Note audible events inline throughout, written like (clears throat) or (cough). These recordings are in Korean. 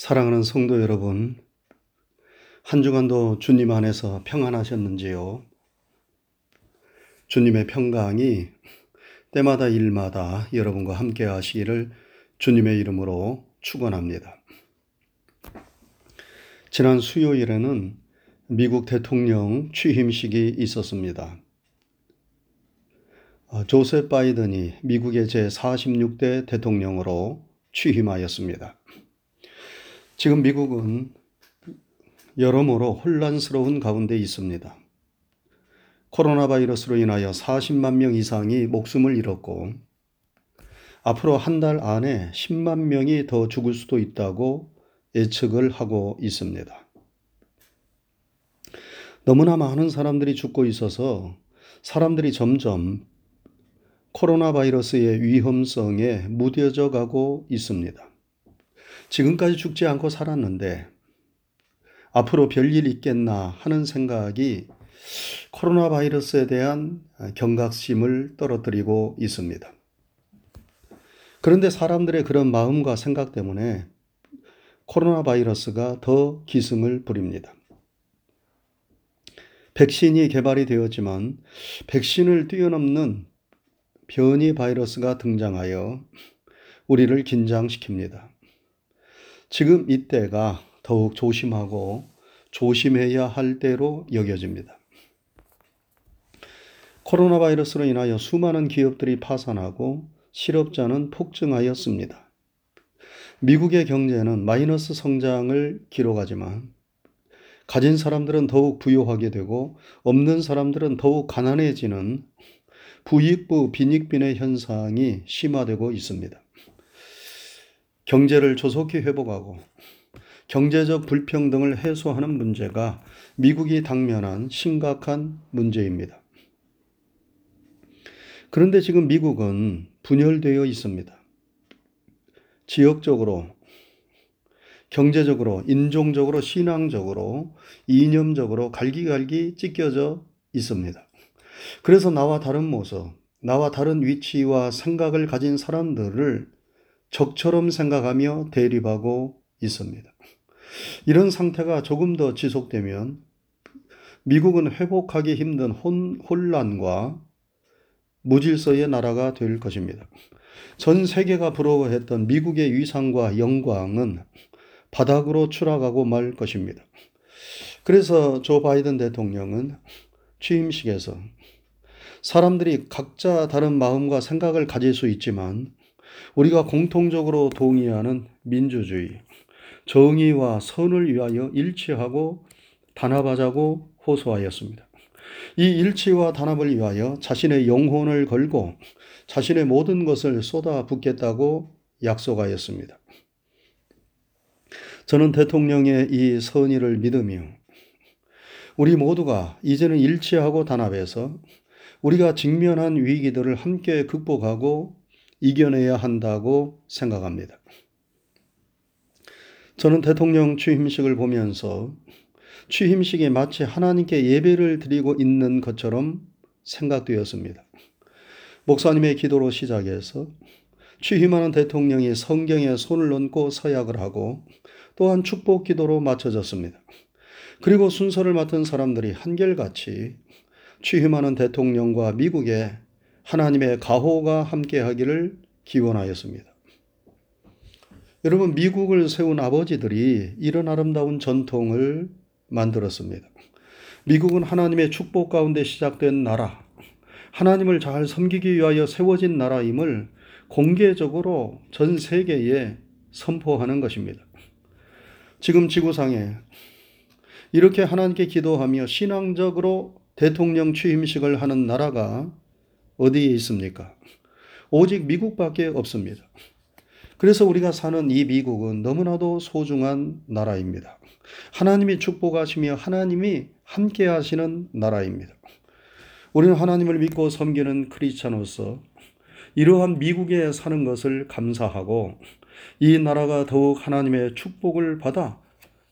사랑하는 성도 여러분, 한 주간도 주님 안에서 평안하셨는지요? 주님의 평강이 때마다 일마다 여러분과 함께 하시기를 주님의 이름으로 축원합니다. 지난 수요일에는 미국 대통령 취임식이 있었습니다. 어, 조셉 바이든이 미국의 제46대 대통령으로 취임하였습니다. 지금 미국은 여러모로 혼란스러운 가운데 있습니다. 코로나 바이러스로 인하여 40만 명 이상이 목숨을 잃었고, 앞으로 한 달 안에 10만 명이 더 죽을 수도 있다고 예측을 하고 있습니다. 너무나 많은 사람들이 죽고 있어서 사람들이 점점 코로나 바이러스의 위험성에 무뎌져 가고 있습니다. 지금까지 죽지 않고 살았는데 앞으로 별일 있겠나 하는 생각이 코로나 바이러스에 대한 경각심을 떨어뜨리고 있습니다. 그런데 사람들의 그런 마음과 생각 때문에 코로나 바이러스가 더 기승을 부립니다. 백신이 개발이 되었지만 백신을 뛰어넘는 변이 바이러스가 등장하여 우리를 긴장시킵니다. 지금 이때가 더욱 조심하고 조심해야 할 때로 여겨집니다. 코로나 바이러스로 인하여 수많은 기업들이 파산하고 실업자는 폭증하였습니다. 미국의 경제는 마이너스 성장을 기록하지만 가진 사람들은 더욱 부유하게 되고 없는 사람들은 더욱 가난해지는 부익부 빈익빈의 현상이 심화되고 있습니다. 경제를 조속히 회복하고 경제적 불평등을 해소하는 문제가 미국이 당면한 심각한 문제입니다. 그런데 지금 미국은 분열되어 있습니다. 지역적으로, 경제적으로, 인종적으로, 신앙적으로, 이념적으로 갈기갈기 찢겨져 있습니다. 그래서 나와 다른 모습, 나와 다른 위치와 생각을 가진 사람들을 적처럼 생각하며 대립하고 있습니다. 이런 상태가 조금 더 지속되면 미국은 회복하기 힘든 혼, 혼란과 무질서의 나라가 될 것입니다. 전 세계가 부러워했던 미국의 위상과 영광은 바닥으로 추락하고 말 것입니다. 그래서 조 바이든 대통령은 취임식에서 사람들이 각자 다른 마음과 생각을 가질 수 있지만 우리가 공통적으로 동의하는 민주주의, 정의와 선을 위하여 일치하고 단합하자고 호소하였습니다. 이 일치와 단합을 위하여 자신의 영혼을 걸고 자신의 모든 것을 쏟아 붓겠다고 약속하였습니다. 저는 대통령의 이 선의를 믿으며 우리 모두가 이제는 일치하고 단합해서 우리가 직면한 위기들을 함께 극복하고 이겨내야 한다고 생각합니다. 저는 대통령 취임식을 보면서 취임식이 마치 하나님께 예배를 드리고 있는 것처럼 생각되었습니다. 목사님의 기도로 시작해서 취임하는 대통령이 성경에 손을 얹고 서약을 하고 또한 축복 기도로 맞춰졌습니다. 그리고 순서를 맡은 사람들이 한결같이 취임하는 대통령과 미국의 하나님의 가호가 함께하기를 기원하였습니다. 여러분, 미국을 세운 아버지들이 이런 아름다운 전통을 만들었습니다. 미국은 하나님의 축복 가운데 시작된 나라, 하나님을 잘 섬기기 위하여 세워진 나라임을 공개적으로 전 세계에 선포하는 것입니다. 지금 지구상에 이렇게 하나님께 기도하며 신앙적으로 대통령 취임식을 하는 나라가 어디에 있습니까? 오직 미국밖에 없습니다. 그래서 우리가 사는 이 미국은 너무나도 소중한 나라입니다. 하나님이 축복하시며 하나님이 함께 하시는 나라입니다. 우리는 하나님을 믿고 섬기는 크리스찬으로서 이러한 미국에 사는 것을 감사하고 이 나라가 더욱 하나님의 축복을 받아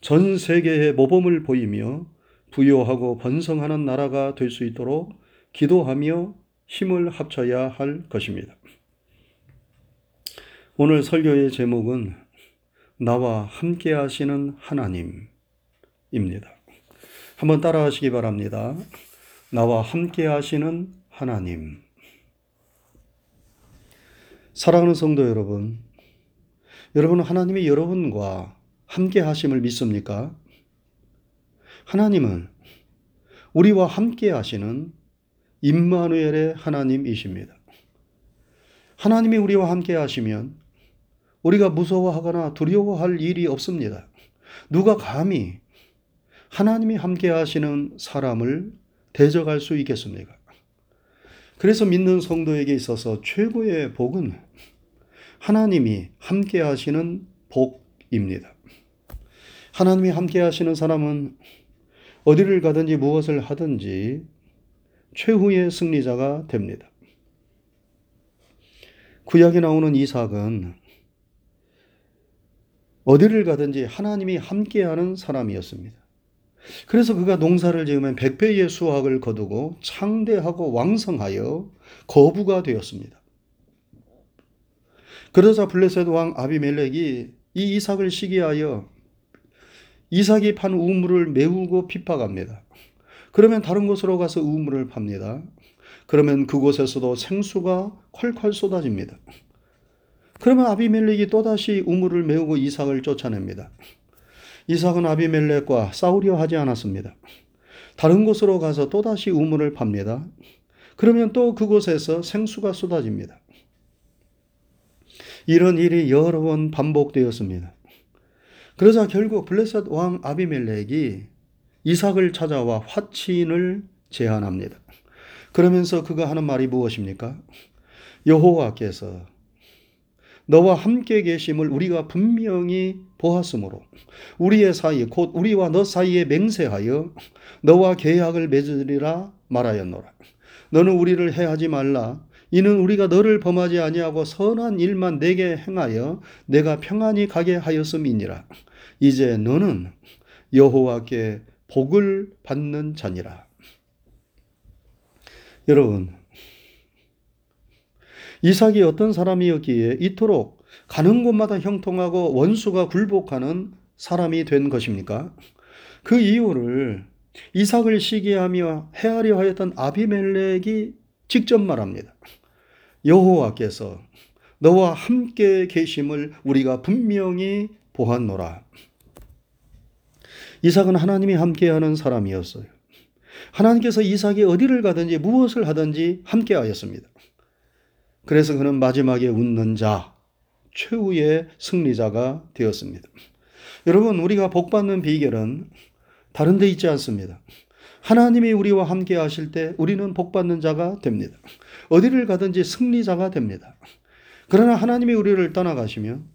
전 세계에 모범을 보이며 부요하고 번성하는 나라가 될 수 있도록 기도하며 힘을 합쳐야 할 것입니다. 오늘 설교의 제목은 나와 함께 하시는 하나님입니다. 한번 따라 하시기 바랍니다. 나와 함께 하시는 하나님. 사랑하는 성도 여러분, 여러분은 하나님이 여러분과 함께 하심을 믿습니까? 하나님은 우리와 함께 하시는 임마누엘의 하나님이십니다. 하나님이 우리와 함께 하시면 우리가 무서워하거나 두려워할 일이 없습니다. 누가 감히 하나님이 함께 하시는 사람을 대적할 수 있겠습니까? 그래서 믿는 성도에게 있어서 최고의 복은 하나님이 함께 하시는 복입니다. 하나님이 함께 하시는 사람은 어디를 가든지 무엇을 하든지 최후의 승리자가 됩니다. 구약에 나오는 이삭은 어디를 가든지 하나님이 함께하는 사람이었습니다. 그래서 그가 농사를 지으면 백배의 수확을 거두고 창대하고 왕성하여 거부가 되었습니다. 그러자 블레셋 왕 아비멜렉이 이 이삭을 시기하여 이삭이 판 우물을 메우고 핍박합니다. 그러면 다른 곳으로 가서 우물을 팝니다. 그러면 그곳에서도 생수가 콸콸 쏟아집니다. 그러면 아비멜렉이 또다시 우물을 메우고 이삭을 쫓아냅니다. 이삭은 아비멜렉과 싸우려 하지 않았습니다. 다른 곳으로 가서 또다시 우물을 팝니다. 그러면 또 그곳에서 생수가 쏟아집니다. 이런 일이 여러 번 반복되었습니다. 그러자 결국 블레셋 왕 아비멜렉이 이삭을 찾아와 화친을 제안합니다. 그러면서 그가 하는 말이 무엇입니까? 여호와께서 너와 함께 계심을 우리가 분명히 보았으므로 우리의 사이 곧 우리와 너 사이에 맹세하여 너와 계약을 맺으리라 말하였노라. 너는 우리를 해하지 말라. 이는 우리가 너를 범하지 아니하고 선한 일만 내게 행하여 내가 평안히 가게 하였음이니라. 이제 너는 여호와께 복을 받는 자니라. 여러분, 이삭이 어떤 사람이었기에 이토록 가는 곳마다 형통하고 원수가 굴복하는 사람이 된 것입니까? 그 이유를 이삭을 시기하며 헤아려 하였던 아비멜렉이 직접 말합니다. 여호와께서 너와 함께 계심을 우리가 분명히 보았노라. 이삭은 하나님이 함께하는 사람이었어요. 하나님께서 이삭이 어디를 가든지 무엇을 하든지 함께하였습니다. 그래서 그는 마지막에 웃는 자, 최후의 승리자가 되었습니다. 여러분, 우리가 복받는 비결은 다른 데 있지 않습니다. 하나님이 우리와 함께 하실 때 우리는 복받는 자가 됩니다. 어디를 가든지 승리자가 됩니다. 그러나 하나님이 우리를 떠나가시면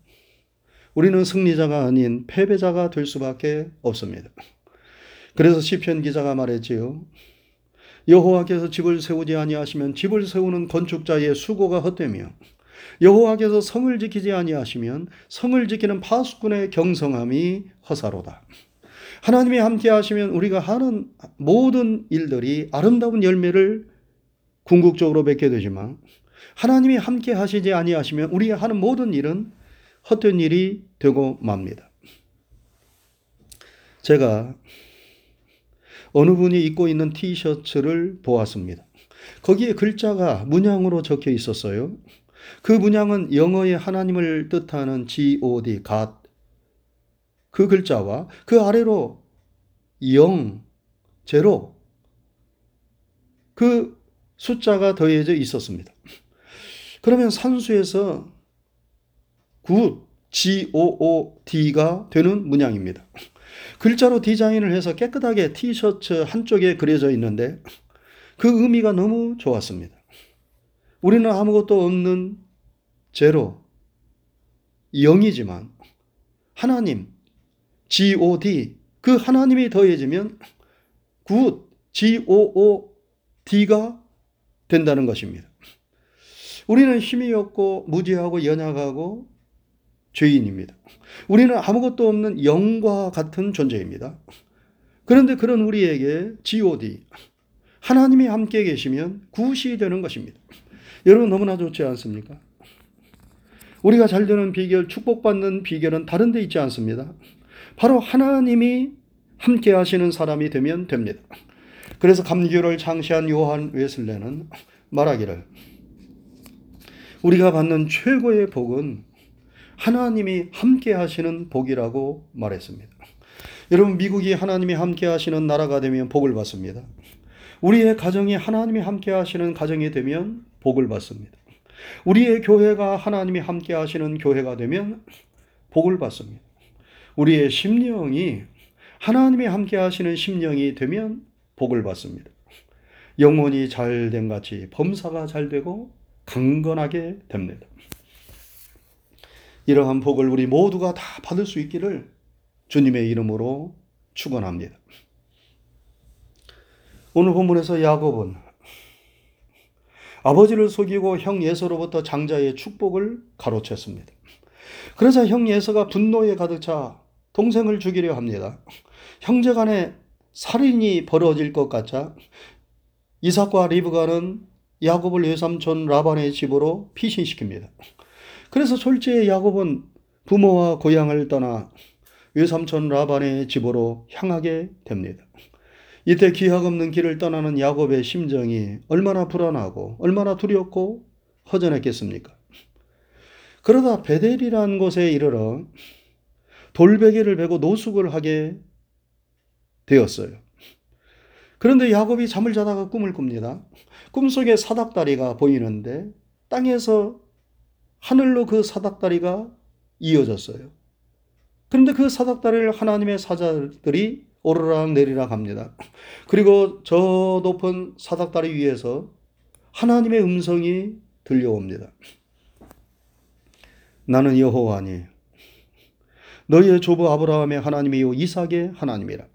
우리는 승리자가 아닌 패배자가 될 수밖에 없습니다. 그래서 시편 기자가 말했지요. 여호와께서 집을 세우지 아니하시면 집을 세우는 건축자의 수고가 헛되며 여호와께서 성을 지키지 아니하시면 성을 지키는 파수꾼의 경성함이 허사로다. 하나님이 함께 하시면 우리가 하는 모든 일들이 아름다운 열매를 궁극적으로 맺게 되지만 하나님이 함께 하시지 아니하시면 우리가 하는 모든 일은 헛된 일이 되고 맙니다. 제가 어느 분이 입고 있는 티셔츠를 보았습니다. 거기에 글자가 문양으로 적혀 있었어요. 그 문양은 영어의 하나님을 뜻하는 God, God. 그 글자와 그 아래로 0, 제로. 그 숫자가 더해져 있었습니다. 그러면 산수에서 good, G-O-O-D가 되는 문양입니다. 글자로 디자인을 해서 깨끗하게 티셔츠 한쪽에 그려져 있는데 그 의미가 너무 좋았습니다. 우리는 아무것도 없는 제로, 0이지만 하나님, G-O-D, 그 하나님이 더해지면 good, G-O-O-D가 된다는 것입니다. 우리는 힘이 없고 무지하고 연약하고 죄인입니다. 우리는 아무것도 없는 영과 같은 존재입니다. 그런데 그런 우리에게 GOD, 하나님이 함께 계시면 굿이 되는 것입니다. 여러분 너무나 좋지 않습니까? 우리가 잘 되는 비결, 축복받는 비결은 다른 데 있지 않습니다. 바로 하나님이 함께 하시는 사람이 되면 됩니다. 그래서 감교를 창시한 요한 웨슬레는 말하기를 우리가 받는 최고의 복은 하나님이 함께 하시는 복이라고 말했습니다. 여러분, 미국이 하나님이 함께 하시는 나라가 되면 복을 받습니다. 우리의 가정이 하나님이 함께 하시는 가정이 되면 복을 받습니다. 우리의 교회가 하나님이 함께 하시는 교회가 되면 복을 받습니다. 우리의 심령이 하나님이 함께 하시는 심령이 되면 복을 받습니다. 영혼이 잘 된 같이 범사가 잘 되고 강건하게 됩니다. 이러한 복을 우리 모두가 다 받을 수 있기를 주님의 이름으로 축원합니다. 오늘 본문에서 야곱은 아버지를 속이고 형 예서로부터 장자의 축복을 가로챘습니다. 그러자 형 예서가 분노에 가득 차 동생을 죽이려 합니다. 형제 간에 살인이 벌어질 것 같자 이삭과 리브가는 야곱을 외삼촌 라반의 집으로 피신시킵니다. 그래서 졸지에 야곱은 부모와 고향을 떠나 외삼촌 라반의 집으로 향하게 됩니다. 이때 기약 없는 길을 떠나는 야곱의 심정이 얼마나 불안하고 얼마나 두렵고 허전했겠습니까? 그러다 베델이라는 곳에 이르러 돌베개를 베고 노숙을 하게 되었어요. 그런데 야곱이 잠을 자다가 꿈을 꿉니다. 꿈속에 사닥다리가 보이는데 땅에서 하늘로 그 사닥다리가 이어졌어요. 그런데 그 사닥다리를 하나님의 사자들이 오르락 내리락 합니다. 그리고 저 높은 사닥다리 위에서 하나님의 음성이 들려옵니다. 나는 여호와니 너희의 조부 아브라함의 하나님이요 이삭의 하나님이라.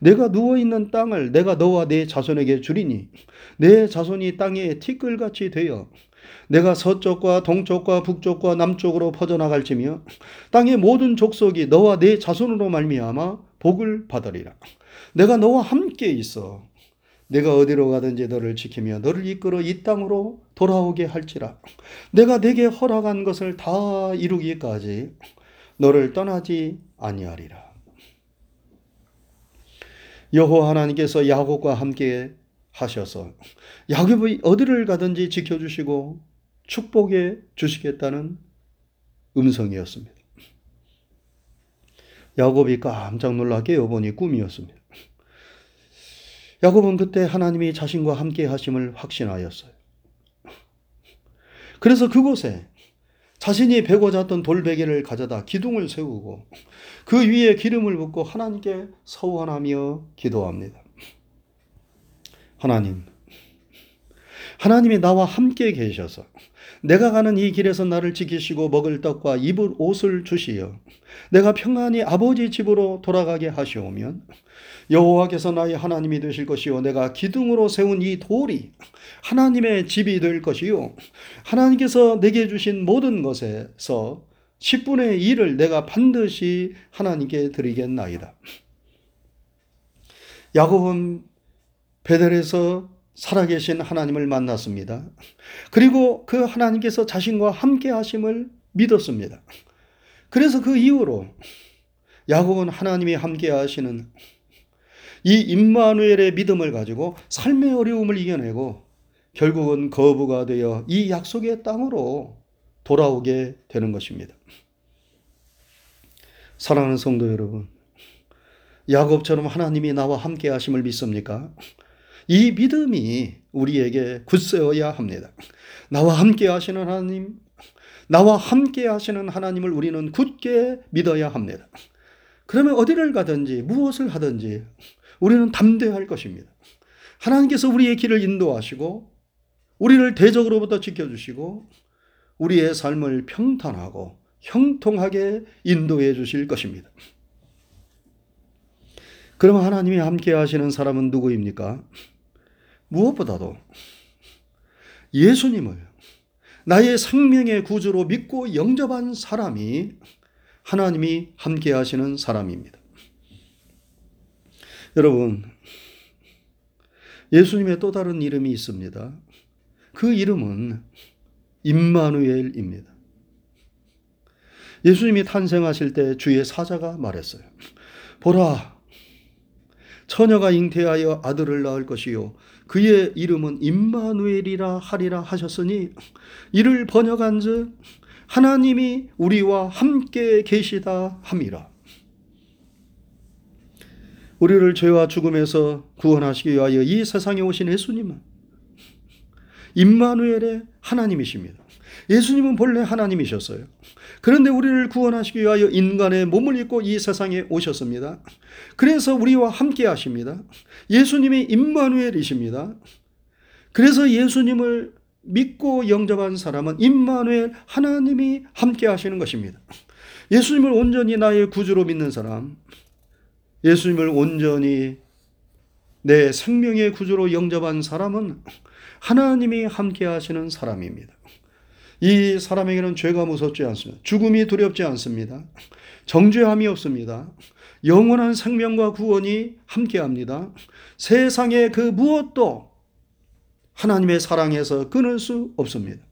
내가 누워 있는 땅을 내가 너와 내 자손에게 주리니 내 자손이 땅에 티끌같이 되어 내가 서쪽과 동쪽과 북쪽과 남쪽으로 퍼져나갈지며 땅의 모든 족속이 너와 내 자손으로 말미암아 복을 받으리라. 내가 너와 함께 있어. 내가 어디로 가든지 너를 지키며 너를 이끌어 이 땅으로 돌아오게 할지라. 내가 내게 허락한 것을 다 이루기까지 너를 떠나지 아니하리라. 여호와 하나님께서 야곱과 함께 하셔서 야곱이 어디를 가든지 지켜주시고 축복해 주시겠다는 음성이었습니다. 야곱이 깜짝 놀라 깨어보니 꿈이었습니다. 야곱은 그때 하나님이 자신과 함께 하심을 확신하였어요. 그래서 그곳에 자신이 베고 잤던 돌베개를 가져다 기둥을 세우고 그 위에 기름을 붓고 하나님께 서원하며 기도합니다. 하나님, 하나님이 나와 함께 계셔서 내가 가는 이 길에서 나를 지키시고 먹을 떡과 입을 옷을 주시어 내가 평안히 아버지 집으로 돌아가게 하시오면 여호와께서 나의 하나님이 되실 것이요 내가 기둥으로 세운 이 돌이 하나님의 집이 될 것이요 하나님께서 내게 주신 모든 것에서 10분의 1을 내가 반드시 하나님께 드리겠나이다. 야곱은 베델에서 살아계신 하나님을 만났습니다. 그리고 그 하나님께서 자신과 함께 하심을 믿었습니다. 그래서 그 이후로 야곱은 하나님이 함께 하시는 이 임마누엘의 믿음을 가지고 삶의 어려움을 이겨내고 결국은 거부가 되어 이 약속의 땅으로 돌아오게 되는 것입니다. 사랑하는 성도 여러분, 야곱처럼 하나님이 나와 함께 하심을 믿습니까? 이 믿음이 우리에게 굳세어야 합니다. 나와 함께 하시는 하나님, 나와 함께 하시는 하나님을 우리는 굳게 믿어야 합니다. 그러면 어디를 가든지 무엇을 하든지 우리는 담대할 것입니다. 하나님께서 우리의 길을 인도하시고 우리를 대적으로부터 지켜주시고 우리의 삶을 평탄하고 형통하게 인도해 주실 것입니다. 그러면 하나님이 함께 하시는 사람은 누구입니까? 무엇보다도 예수님을 나의 생명의 구주로 믿고 영접한 사람이 하나님이 함께 하시는 사람입니다. 여러분, 예수님의 또 다른 이름이 있습니다. 그 이름은 임마누엘입니다. 예수님이 탄생하실 때 주의 사자가 말했어요. 보라, 처녀가 잉태하여 아들을 낳을 것이요. 그의 이름은 임마누엘이라 하리라 하셨으니 이를 번역한즉 하나님이 우리와 함께 계시다 함이라. 우리를 죄와 죽음에서 구원하시기 위하여 이 세상에 오신 예수님은 임마누엘의 하나님이십니다. 예수님은 본래 하나님이셨어요. 그런데 우리를 구원하시기 위하여 인간의 몸을 입고 이 세상에 오셨습니다. 그래서 우리와 함께 하십니다. 예수님이 임마누엘이십니다. 그래서 예수님을 믿고 영접한 사람은 임마누엘 하나님이 함께 하시는 것입니다. 예수님을 온전히 나의 구주로 믿는 사람, 예수님을 온전히 내 생명의 구주로 영접한 사람은 하나님이 함께 하시는 사람입니다. 이 사람에게는 죄가 무섭지 않습니다. 죽음이 두렵지 않습니다. 정죄함이 없습니다. 영원한 생명과 구원이 함께 합니다. 세상의 그 무엇도 하나님의 사랑에서 끊을 수 없습니다.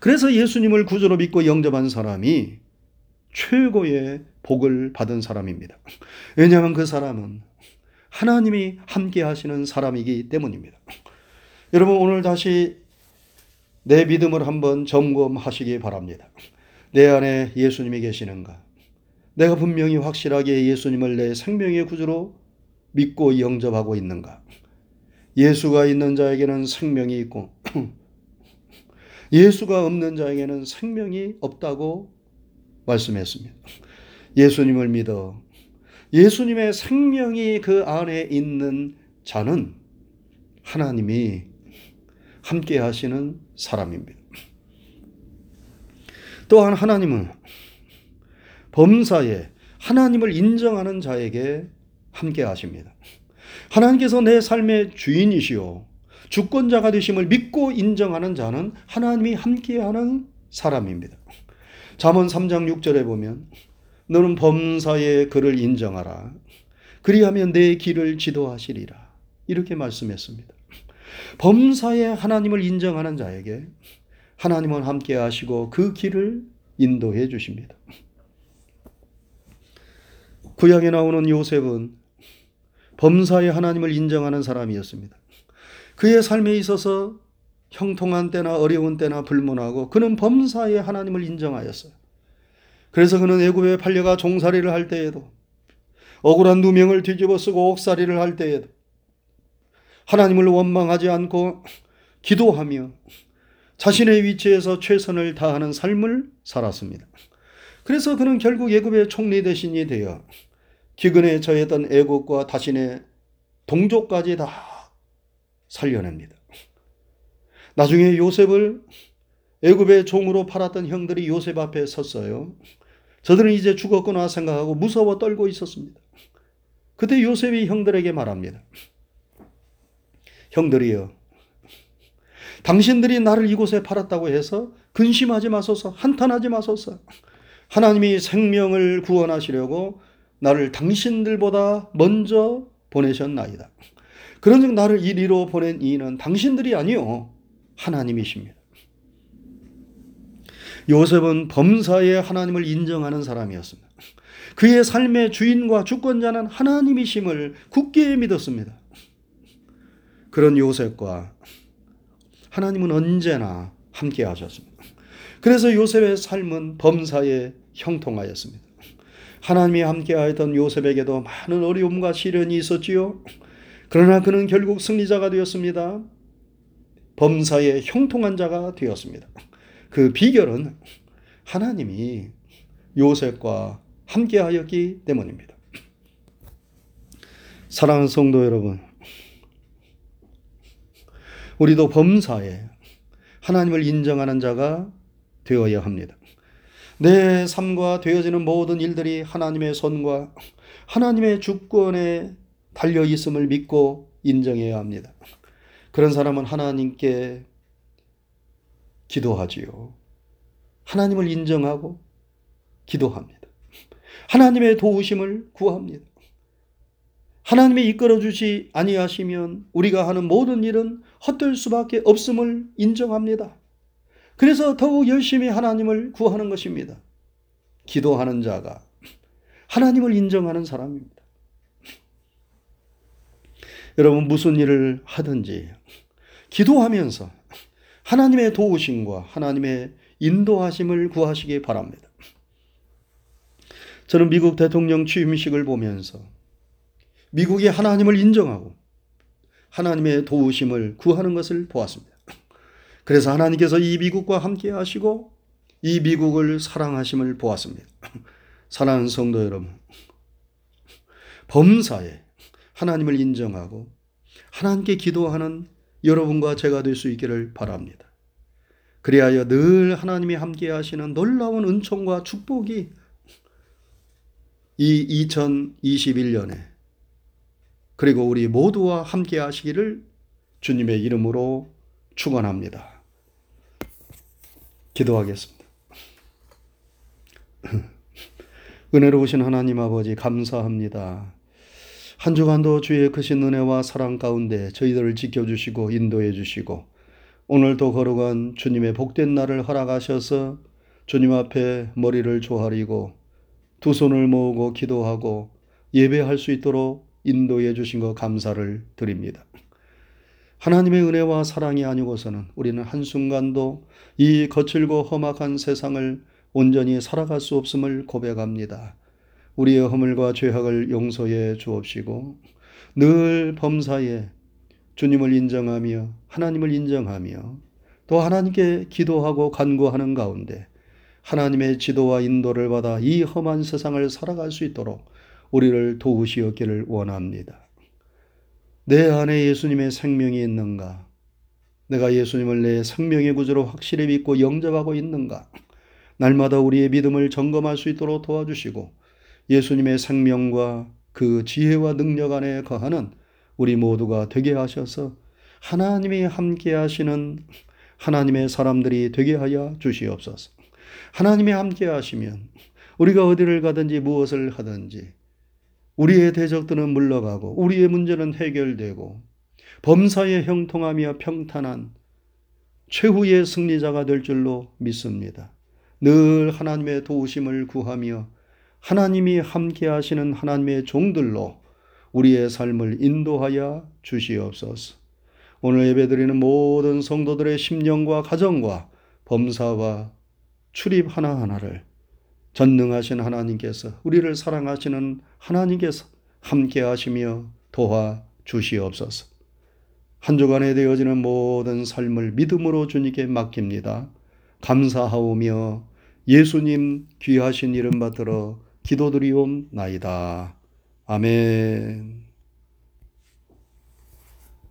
그래서 예수님을 구주로 믿고 영접한 사람이 최고의 복을 받은 사람입니다. 왜냐하면 그 사람은 하나님이 함께 하시는 사람이기 때문입니다. 여러분, 오늘 다시 내 믿음을 한번 점검하시기 바랍니다. 내 안에 예수님이 계시는가? 내가 분명히 확실하게 예수님을 내 생명의 구주로 믿고 영접하고 있는가? 예수가 있는 자에게는 생명이 있고 (clears throat) 예수가 없는 자에게는 생명이 없다고 말씀했습니다. 예수님을 믿어 예수님의 생명이 그 안에 있는 자는 하나님이 함께 하시는 사람입니다. 또한 하나님은 범사에 하나님을 인정하는 자에게 함께 하십니다. 하나님께서 내 삶의 주인이시오. 주권자가 되심을 믿고 인정하는 자는 하나님이 함께하는 사람입니다. 잠언 3장 6절에 보면 너는 범사의 그를 인정하라. 그리하면 내 길을 지도하시리라. 이렇게 말씀했습니다. 범사에 하나님을 인정하는 자에게 하나님은 함께 하시고 그 길을 인도해 주십니다. 구약에 나오는 요셉은 범사에 하나님을 인정하는 사람이었습니다. 그의 삶에 있어서 형통한 때나 어려운 때나 불문하고 그는 범사에 하나님을 인정하였어요. 그래서 그는 애굽에 팔려가 종살이를 할 때에도 억울한 누명을 뒤집어 쓰고 옥살이를 할 때에도 하나님을 원망하지 않고 기도하며 자신의 위치에서 최선을 다하는 삶을 살았습니다. 그래서 그는 결국 애굽의 총리 대신이 되어 기근에 처했던 애국과 자신의 동족까지 다 살려냅니다. 나중에 요셉을 애굽의 종으로 팔았던 형들이 요셉 앞에 섰어요. 저들은 이제 죽었구나 생각하고 무서워 떨고 있었습니다. 그때 요셉이 형들에게 말합니다. 형들이여, 당신들이 나를 이곳에 팔았다고 해서 근심하지 마소서, 한탄하지 마소서. 하나님이 생명을 구원하시려고 나를 당신들보다 먼저 보내셨나이다. 그런즉 나를 이리로 보낸 이는 당신들이 아니요 하나님이십니다. 요셉은 범사에 하나님을 인정하는 사람이었습니다. 그의 삶의 주인과 주권자는 하나님이심을 굳게 믿었습니다. 그런 요셉과 하나님은 언제나 함께 하셨습니다. 그래서 요셉의 삶은 범사에 형통하였습니다. 하나님이 함께하였던 요셉에게도 많은 어려움과 시련이 있었지요. 그러나 그는 결국 승리자가 되었습니다. 범사에 형통한 자가 되었습니다. 그 비결은 하나님이 요셉과 함께하였기 때문입니다. 사랑하는 성도 여러분, 우리도 범사에 하나님을 인정하는 자가 되어야 합니다. 내 삶과 되어지는 모든 일들이 하나님의 손과 하나님의 주권에 달려 있음을 믿고 인정해야 합니다. 그런 사람은 하나님께 기도하지요. 하나님을 인정하고 기도합니다. 하나님의 도우심을 구합니다. 하나님이 이끌어 주시 아니하시면 우리가 하는 모든 일은 헛될 수밖에 없음을 인정합니다. 그래서 더욱 열심히 하나님을 구하는 것입니다. 기도하는 자가 하나님을 인정하는 사람입니다. 여러분 무슨 일을 하든지 기도하면서 하나님의 도우심과 하나님의 인도하심을 구하시기 바랍니다. 저는 미국 대통령 취임식을 보면서 미국이 하나님을 인정하고 하나님의 도우심을 구하는 것을 보았습니다. 그래서 하나님께서 이 미국과 함께 하시고 이 미국을 사랑하심을 보았습니다. 사랑하는 성도 여러분, 범사에 하나님을 인정하고 하나님께 기도하는 여러분과 제가 될 수 있기를 바랍니다. 그리하여 늘 하나님이 함께 하시는 놀라운 은총과 축복이 이 2021년에 그리고 우리 모두와 함께 하시기를 주님의 이름으로 축원합니다. 기도하겠습니다. (laughs) 은혜로우신 하나님 아버지 감사합니다. 한 주간도 주의 크신 은혜와 사랑 가운데 저희들을 지켜주시고 인도해 주시고 오늘도 거룩한 주님의 복된 날을 허락하셔서 주님 앞에 머리를 조아리고 두 손을 모으고 기도하고 예배할 수 있도록 인도해 주신 것 감사를 드립니다. 하나님의 은혜와 사랑이 아니고서는 우리는 한순간도 이 거칠고 험악한 세상을 온전히 살아갈 수 없음을 고백합니다. 우리의 허물과 죄악을 용서해 주옵시고 늘 범사에 주님을 인정하며 하나님을 인정하며 또 하나님께 기도하고 간구하는 가운데 하나님의 지도와 인도를 받아 이 험한 세상을 살아갈 수 있도록 우리를 도우시었기를 원합니다. 내 안에 예수님의 생명이 있는가? 내가 예수님을 내 생명의 구주로 확실히 믿고 영접하고 있는가? 날마다 우리의 믿음을 점검할 수 있도록 도와주시고 예수님의 생명과 그 지혜와 능력 안에 거하는 우리 모두가 되게 하셔서 하나님이 함께 하시는 하나님의 사람들이 되게 하여 주시옵소서. 하나님이 함께 하시면 우리가 어디를 가든지 무엇을 하든지 우리의 대적들은 물러가고 우리의 문제는 해결되고 범사에 형통하며 평탄한 최후의 승리자가 될 줄로 믿습니다. 늘 하나님의 도우심을 구하며 하나님이 함께 하시는 하나님의 종들로 우리의 삶을 인도하여 주시옵소서. 오늘 예배드리는 모든 성도들의 심령과 가정과 범사와 출입 하나하나를 전능하신 하나님께서 우리를 사랑하시는 하나님께서 함께 하시며 도와 주시옵소서. 한 주간에 되어지는 모든 삶을 믿음으로 주님께 맡깁니다. 감사하오며 예수님 귀하신 이름 받들어 기도드리옵나이다. 아멘.